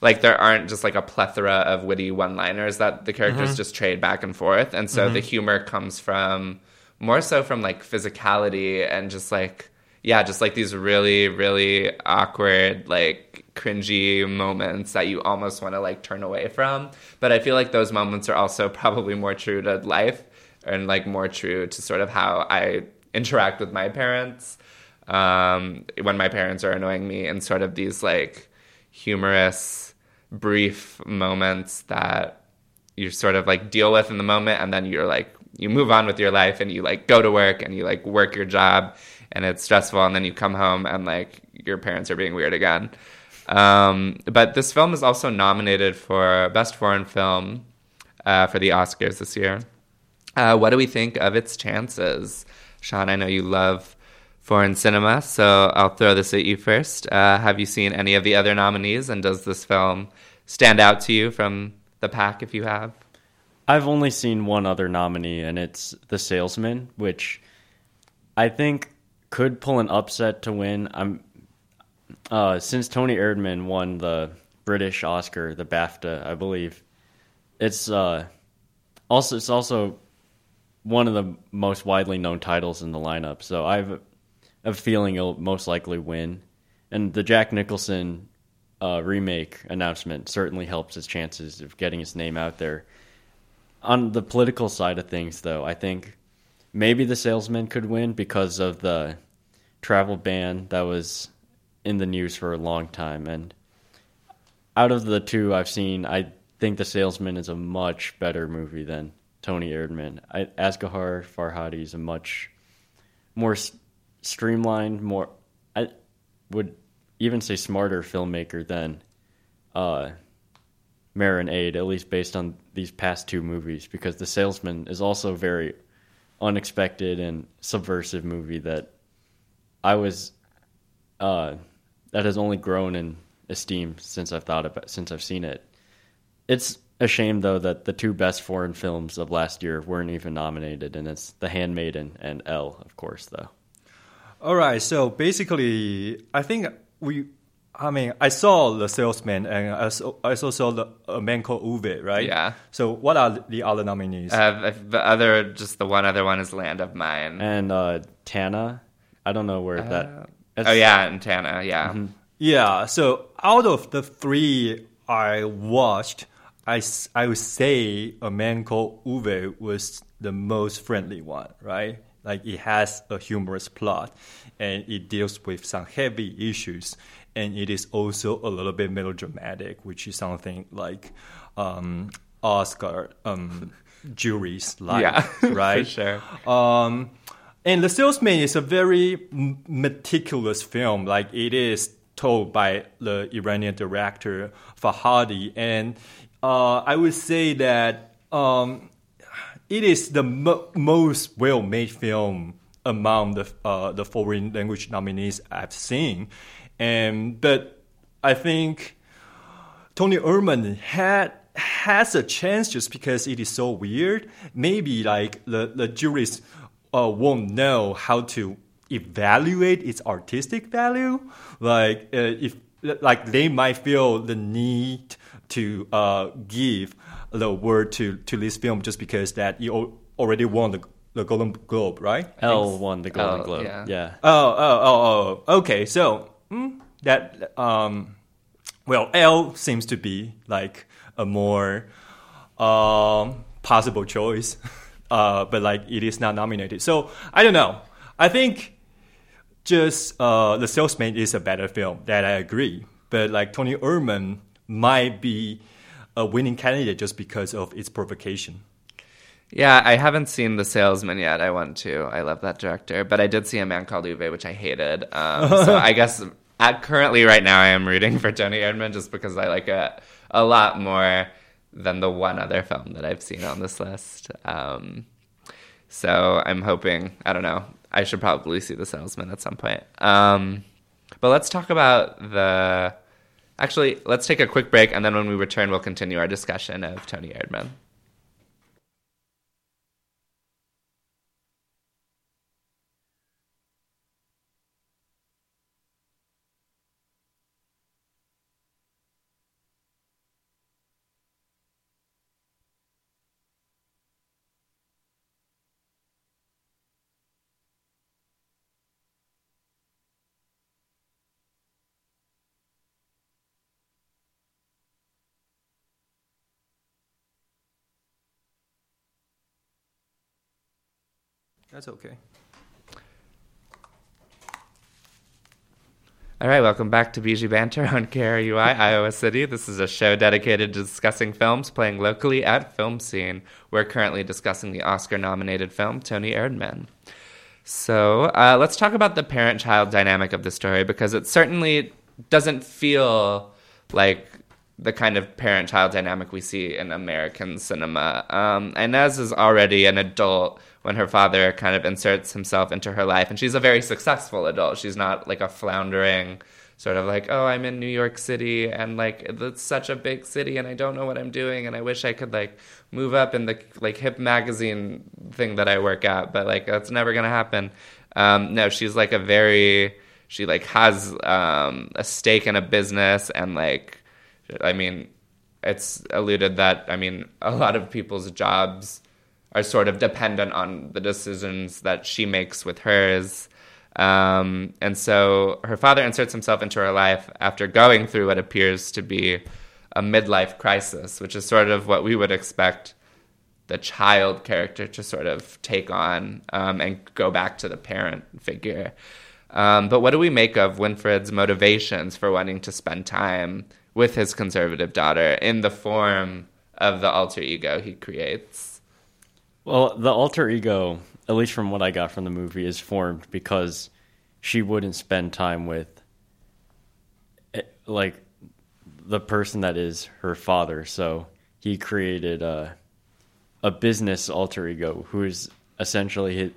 like there aren't just like a plethora of witty one-liners that the characters Mm-hmm. just trade back and forth. And so the humor comes from more so from like physicality and just like yeah just like these really really awkward like cringy moments that you almost want to like turn away from. But i feel like those moments are also probably more true to life and like more true to sort of how i interact with my parents um, when my parents are annoying me and sort of these like humorous brief moments that you sort of like deal with in the moment and then you're like you move on with your life and you like go to work and you like work your job and it's stressful and then you come home and like your parents are being weird again. Um, but this film is also nominated for best foreign film uh, for the oscars this year. Uh, what do we think of its chances? Sean i know you love foreign cinema so i'll throw this at you first uh, have you seen any of the other nominees and does this film stand out to you from the pack if you have I've only seen one other nominee, and it's The Salesman, which I think could pull an upset to win. I'm uh, since Toni Erdmann won the British Oscar, the BAFTA, I believe. It's uh, also it's also one of the most widely known titles in the lineup, so I have a feeling it'll most likely win. And the Jack Nicholson uh, remake announcement certainly helps his chances of getting his name out there. on the political side of things, though, I think maybe the salesman could win because of the travel ban that was in the news for a long time. And out of the two I've seen, I think the salesman is a much better movie than Toni Erdmann. I, Asghar Farhadi is a much more streamlined, more I would even say smarter filmmaker than uh, Maren Ade, at least based on these past two movies, because The Salesman is also a very unexpected and subversive movie that I was uh, that has only grown in esteem since I've thought about since I've seen it. It's a shame though that the two best foreign films of last year weren't even nominated, and it's The Handmaiden and Elle, of course, though. All right. So basically, I think we. I mean, I saw the salesman, and I also, I also saw the a man called Ove, right? Yeah. So what are the other nominees? Uh, the- the other, just the one other one is Land of Mine. And uh, Tanna, I don't know where that. oh yeah, and Tanna, yeah. Yeah, so out of the three I watched, I, I would say a man called Ove was the most friendly one, right? Like it has a humorous plot and it deals with some heavy issues and it is also a little bit melodramatic, which is something like um, Oscar um, juries like, Yeah, right? for sure. Um, and The Salesman is a very m- meticulous film. Like it is told by the Iranian director Farhadi, and uh, I would say that um, it is the mo- most well-made film among the uh, the foreign language nominees I've seen. And but I think Toni Erdmann had has a chance just because it is so weird. Maybe like the the juries uh, won't know how to evaluate its artistic value. Like uh, if like they might feel the need to uh, give the award to to this film just because that you already won the the Golden Globe, right? Elle won the Golden Oh, Globe. yeah. yeah. Oh, oh, oh, oh. Okay, so mm, that um, well, Elle seems to be like a more um possible choice, uh, but like it is not nominated. So I don't know. I think just uh, the salesman is a better film. That I agree. But like Toni Erdmann might be a winning candidate just because of its provocation. Yeah, I haven't seen The Salesman yet. I want to. I love that director, but I did see A Man Called Ove, which I hated. Um, so I guess at currently right now I am rooting for Toni Erdmann just because I like it a lot more than the one other film that I've seen on this list. Um, so I'm hoping. I don't know. I should probably see The Salesman at some point. Um, but let's talk about the. Actually, let's take a quick break, and then when we return, we'll continue our discussion of Toni Erdmann. That's okay. All right, welcome back to Bijou Banter on KRUI, Iowa City. This is a show dedicated to discussing films playing locally at Film Scene. We're currently discussing the Oscar nominated film, Toni Erdmann. So uh, let's talk about the parent child dynamic of the story because it certainly doesn't feel like the kind of parent child dynamic we see in American cinema. Um, Inez is already an adult when her father kind of inserts himself into her life, and she's a very successful adult. She's not like a floundering sort of like, oh, I'm in New York City and like it's such a big city and I don't know what I'm doing and I wish I could like move up in the like hip magazine thing that I work at, but like that's never gonna happen. Um, no, she's like a very she like has um, a stake in a business and like I mean, it's alluded that I mean a lot of people's jobs are sort of dependent on the decisions that she makes with hers. Um, and so her father inserts himself into her life after going through what appears to be a midlife crisis, which is sort of what we would expect the child character to sort of take on um, and go back to the parent figure. Um, but what do we make of Winfried's motivations for wanting to spend time with his conservative daughter in the form of the alter ego he creates? Well, the alter ego, at least from what I got from the movie, is formed because she wouldn't spend time with, eh, like, the person that is her father. So he created a, a business alter ego who is essentially his,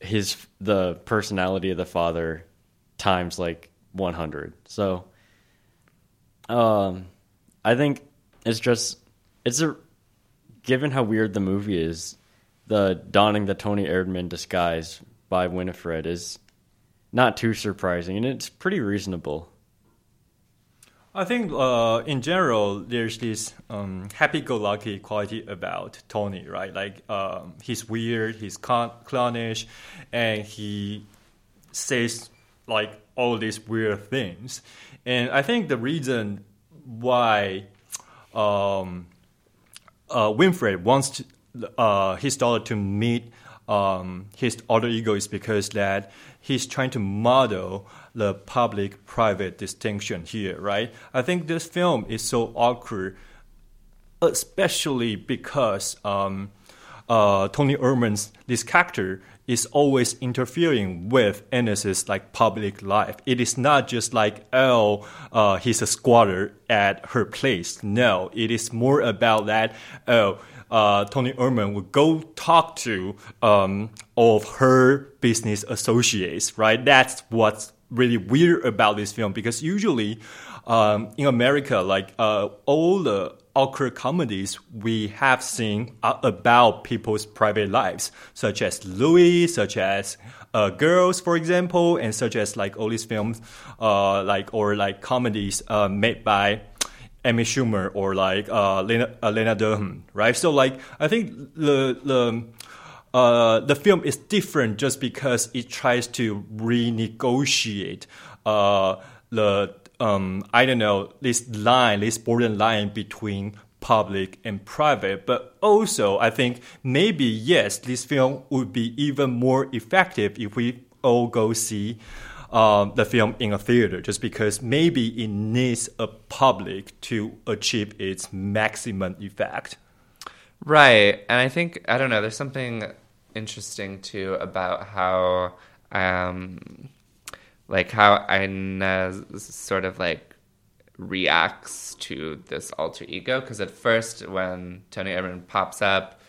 his the personality of the father times like 100. So um I think it's just it's a given how weird the movie is, the donning the Toni Erdmann disguise by Winifred is not too surprising and it's pretty reasonable. I think uh, in general, there's this um, happy-go-lucky quality about Toni, right? Like um, he's weird, he's clownish, and he says like all these weird things. And I think the reason why um, uh, Winfried wants to, uh, his daughter to meet um, his alter ego is because that he's trying to model the public private distinction here, right? I think this film is so awkward, especially because um, uh, Toni Erdmann's this character is always interfering with Inez's like public life. It is not just like oh, uh, he's a squatter at her place. No, it is more about that. Oh, uh, Toni Erdmann would go talk to um, all of her business associates. Right, that's what's really weird about this film because usually um, in America, like uh, all the awkward comedies we have seen are about people's private lives, such as Louie, such as uh, Girls, for example, and such as like all these films, uh, like or like comedies uh, made by Amy Schumer or like uh, Lena, uh, Lena Dunham, right? So like I think the the uh, the film is different just because it tries to renegotiate uh, the um, I don't know this line, this border line between public and private. But also, I think maybe yes, this film would be even more effective if we all go see. Um, the film in a theater just because maybe it needs a public to achieve its maximum effect. Right. And I think, I don't know, there's something interesting too about how um like how Inez sort of like reacts to this alter ego? Because at first when Toni Erdmann pops up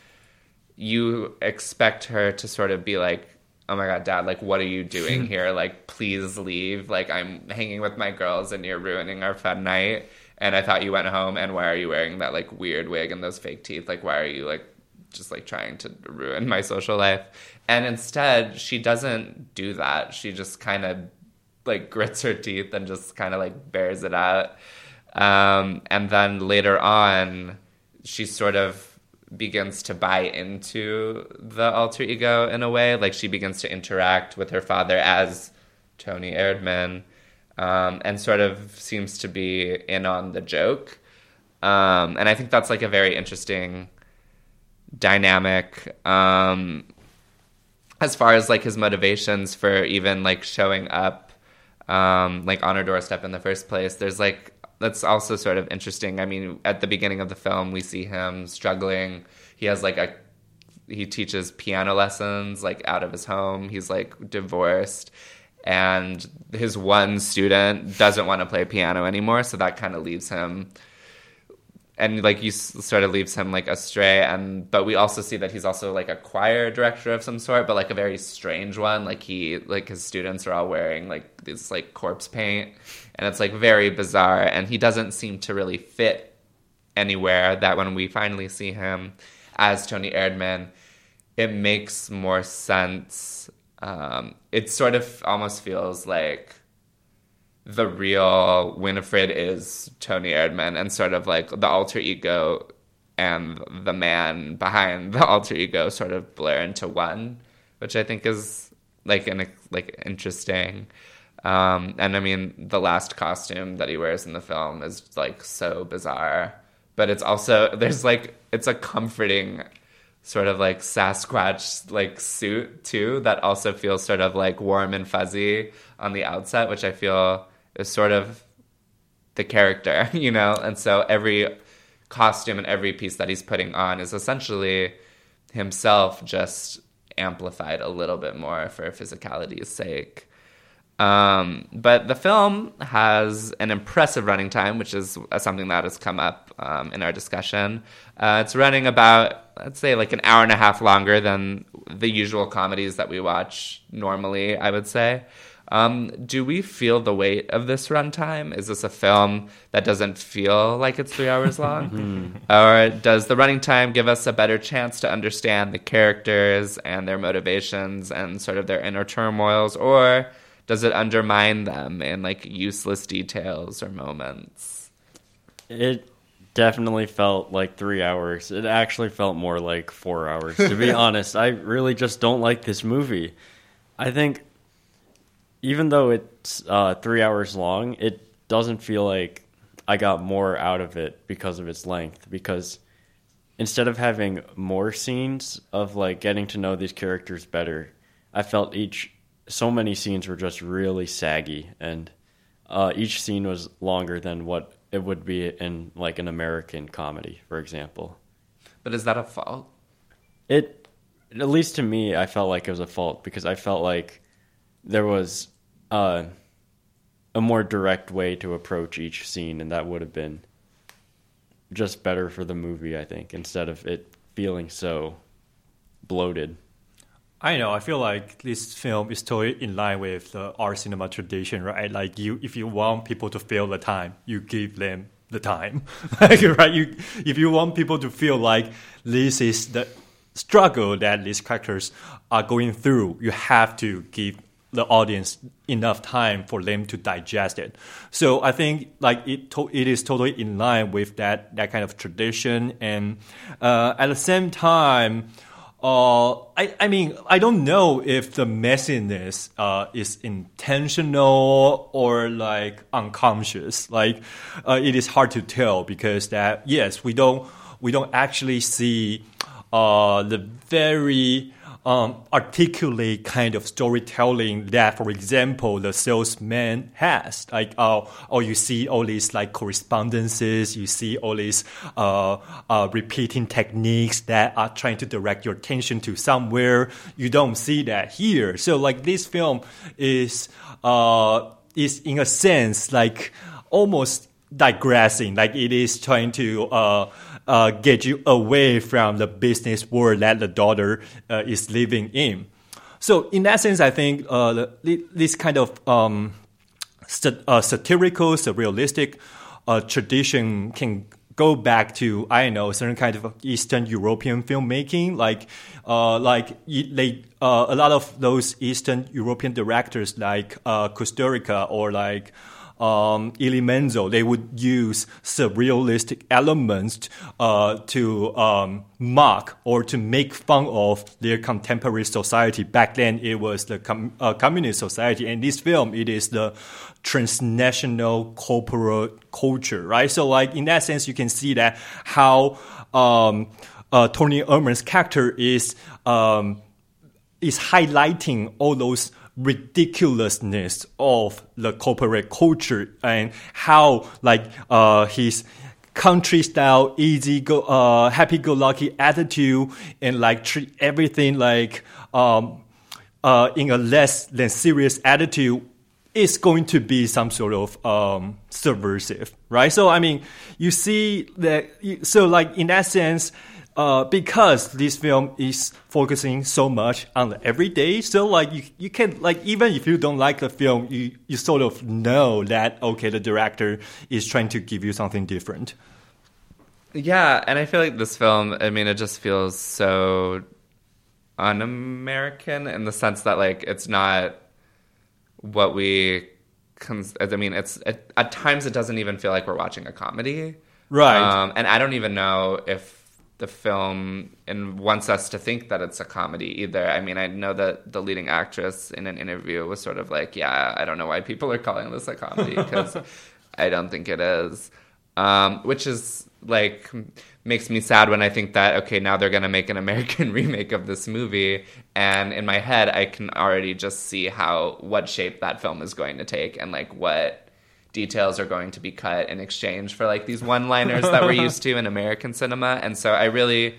you expect her to sort of be like oh my god dad like what are you doing here? Like please leave. Like i'm hanging with my girls and you're ruining our fun night. And i thought you went home and why are you wearing that like weird wig and those fake teeth? Like why are you like just like trying to ruin my social life. And instead, she doesn't do that. She just kind of like grits her teeth and just kind of like bears it out. Um, and then later on, she sort of begins to buy into the alter ego in a way. Like she begins to interact with her father as Toni Erdmann um, and sort of seems to be in on the joke. Um, and I think that's like a very interesting dynamic um, as far as like his motivations for even like showing up um, like on her doorstep in the first place. There's like that's also sort of interesting. I mean at the beginning of the film we see him struggling. He has like a he teaches piano lessons like out of his home. He's like divorced. And his one student doesn't want to play piano anymore so that kind of leaves him and like you sort of leaves him like astray and but we also see that he's also like a choir director of some sort but like a very strange one. Like he like his students are all wearing like this like corpse paint and it's like very bizarre and he doesn't seem to really fit anywhere that when we finally see him as Toni Erdmann it makes more sense. Um, it sort of almost feels like the real Winifred is Toni Erdmann and sort of like the alter ego and the man behind the alter ego sort of blur into one, which I think is like an like interesting. Um, and I mean, the last costume that he wears in the film is like so bizarre, but it's also there's like it's a comforting sort of like Sasquatch like suit too that also feels sort of like warm and fuzzy on the outset, which I feel is sort of the character, you know? And so every costume and every piece that he's putting on is essentially himself just amplified a little bit more for physicality's sake. Um, but the film has an impressive running time, which is something that has come up um, in our discussion. Uh, it's running about, let's say, like an hour and a half longer than the usual comedies that we watch normally, I would say. Um, do we feel the weight of this runtime? Is this a film that doesn't feel like it's three hours long? or does the running time give us a better chance to understand the characters and their motivations and sort of their inner turmoils? Or does it undermine them in like useless details or moments? It definitely felt like three hours. It actually felt more like four hours, to be honest. I really just don't like this movie. I think even though it's uh, three hours long, it doesn't feel like I got more out of it because of its length. Because instead of having more scenes of like getting to know these characters better, I felt each so many scenes were just really saggy, and uh, each scene was longer than what it would be in like an American comedy, for example. But is that a fault? It, at least to me, I felt like it was a fault because I felt like there was uh, a more direct way to approach each scene, and that would have been just better for the movie, I think, instead of it feeling so bloated. I know. I feel like this film is totally in line with the art cinema tradition, right? Like you, if you want people to feel the time, you give them the time, like, right? You, if you want people to feel like this is the struggle that these characters are going through, you have to give the audience enough time for them to digest it. So I think like it to- it is totally in line with that that kind of tradition, and uh, at the same time. Uh, I, I mean, I don't know if the messiness uh, is intentional or like unconscious. Like, uh, it is hard to tell because that yes, we don't we don't actually see uh, the very um, articulate kind of storytelling that, for example, the salesman has. Like, oh, oh, you see all these like correspondences, you see all these uh, uh, repeating techniques that are trying to direct your attention to somewhere. You don't see that here. So, like, this film is uh, is in a sense like almost digressing. Like, it is trying to. Uh, uh, get you away from the business world that the daughter uh, is living in. So in that sense, I think uh, this kind of um, sat- uh, satirical, surrealistic uh, tradition can go back to I don't know certain kind of Eastern European filmmaking, like uh, like uh, a lot of those Eastern European directors like uh, Kusturica or like um, Elie Menzel, they would use surrealistic elements uh, to um, mock or to make fun of their contemporary society. Back then, it was the com- uh, communist society, and this film, it is the transnational corporate culture, right? So, like in that sense, you can see that how um, uh, Toni Erdmann's character is um, is highlighting all those ridiculousness of the corporate culture and how like uh, his country style easy go uh, happy go lucky attitude and like treat everything like um, uh, in a less than serious attitude is going to be some sort of um, subversive, right? So I mean, you see that. So like in that sense, uh, because this film is focusing so much on the everyday, so like you you can like even if you don't like the film, you you sort of know that okay, the director is trying to give you something different. Yeah, and I feel like this film, I mean, it just feels so un-American in the sense that like it's not what we. Cons- I mean, it's it, at times it doesn't even feel like we're watching a comedy, Right. Um, and I don't even know if the film and wants us to think that it's a comedy either. I mean, I know that the leading actress in an interview was sort of like, "Yeah, I don't know why people are calling this a comedy because I don't think it is." um, which is like makes me sad when I think that okay now they're gonna make an American remake of this movie, and in my head I can already just see how what shape that film is going to take and like what details are going to be cut in exchange for like these one-liners that we're used to in American cinema, and so I really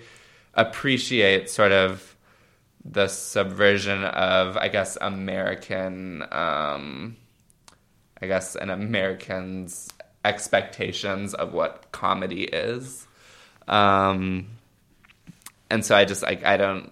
appreciate sort of the subversion of I guess American. Um, I guess an American's expectations of what comedy is. Um, and so I just like I don't.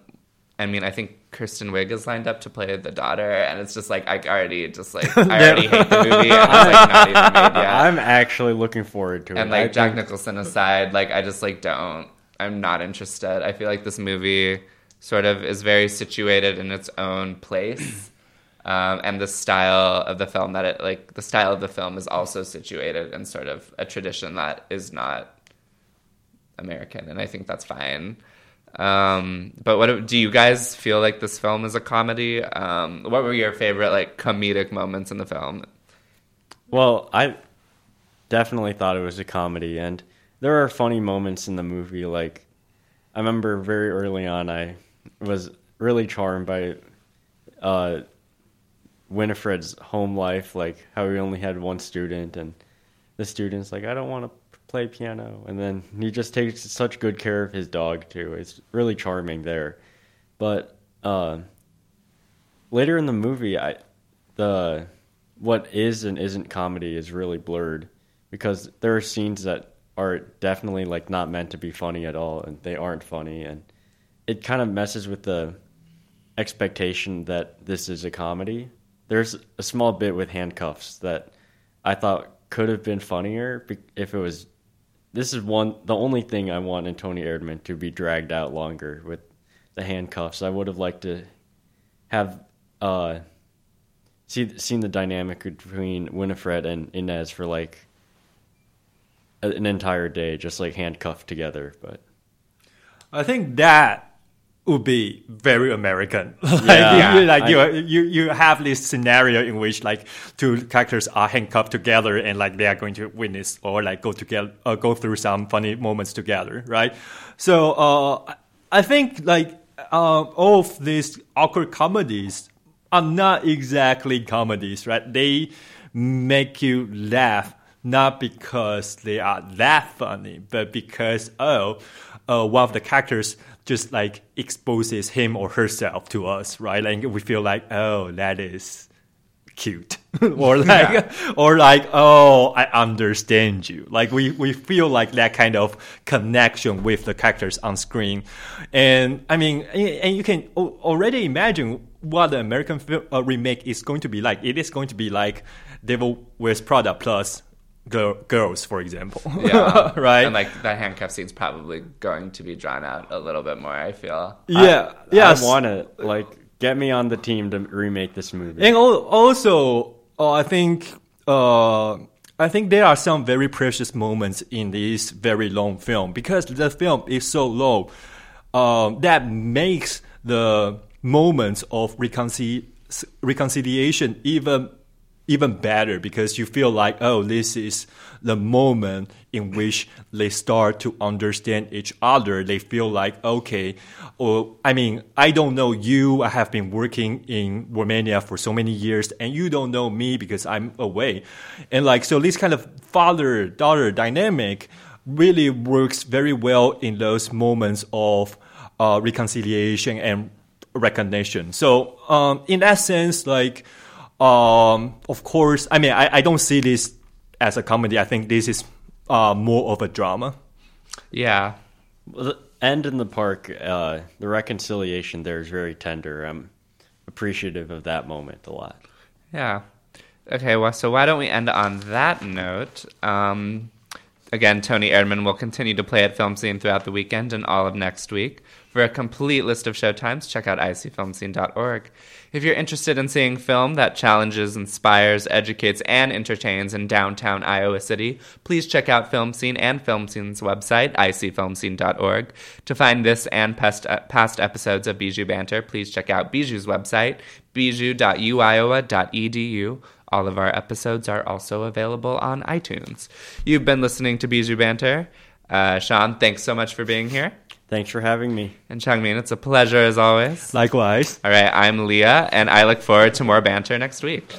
I mean, I think Kristen Wiig is lined up to play the daughter, and it's just like I already just like I already hate the movie. And like not even made yet. I'm actually looking forward to it. and I like Jack think- Nicholson aside, like I just like don't. I'm not interested. I feel like this movie sort of is very situated in its own place. Um, and the style of the film that it like the style of the film is also situated in sort of a tradition that is not American, and I think that's fine. Um, but what do you guys feel like this film is a comedy? Um, what were your favorite like comedic moments in the film? Well, I definitely thought it was a comedy, and there are funny moments in the movie. Like, I remember very early on, I was really charmed by uh, Winifred's home life, like how he only had one student, and the student's like, I don't want to play piano, and then he just takes such good care of his dog too. It's really charming there, but uh, later in the movie, I the what is and isn't comedy is really blurred because there are scenes that are definitely like not meant to be funny at all, and they aren't funny, and it kind of messes with the expectation that this is a comedy. There's a small bit with handcuffs that I thought could have been funnier if it was. This is one the only thing I want in Toni Erdmann to be dragged out longer with the handcuffs. I would have liked to have uh, see seen the dynamic between Winifred and Inez for like an entire day, just like handcuffed together. But I think that would be very American. like Yeah. you, like I- you, you, you have this scenario in which like two characters are handcuffed together and like they are going to witness or like go together, uh, go through some funny moments together, right? So uh, I- think like uh, all of these awkward comedies are not exactly comedies, right? They make you laugh not because they are that funny, but because oh, uh, one of the characters just like exposes him or herself to us, right? Like we feel like oh, that is cute. Or like or like oh i understand you. Like we we feel like that kind of connection with the characters on screen. And i mean and and you can already imagine what the american film, uh, remake is going to be like. It is going to be like devil wears prada plus girl, girls for example Yeah, right And like that handcuff scene's probably going to be drawn out a little bit more. I feel. yeah yes. I want to like get me on the team to remake this movie. And also, uh, I think uh, I think there are some very precious moments in this very long film because the film is so long um, that makes the moments of reconcil- reconciliation even even better because you feel like oh this is the moment in which they start to understand each other. They feel like okay or i mean i don't know you. I have been working in romania for so many years and you don't know me because i'm away. And like so this kind of father daughter dynamic really works very well in those moments of uh, reconciliation and recognition. So um, in that sense like um, of course, I mean, I, I don't see this as a comedy. I think this is uh, more of a drama. Yeah, Well, the end in the park, uh, the reconciliation there is very tender. I'm appreciative of that moment a lot. yeah. Okay, well, so why don't we end on that note? Um, again, Toni Erdmann will continue to play at Film Scene throughout the weekend and all of next week. For a complete list of showtimes, check out icfilmscene.org. If you're interested in seeing film that challenges, inspires, educates, and entertains in downtown Iowa City, please check out Film Scene and Film Scene's website, icfilmscene.org. To find this and past, uh, past episodes of Bijou Banter, please check out Bijou's website, bijou.uiowa.edu. All of our episodes are also available on iTunes. You've been listening to Bijou Banter. Uh, Sean, thanks so much for being here. Thanks for having me. And Changmin, it's a pleasure as always. Likewise. All right, I'm Leah, and I look forward to more banter next week.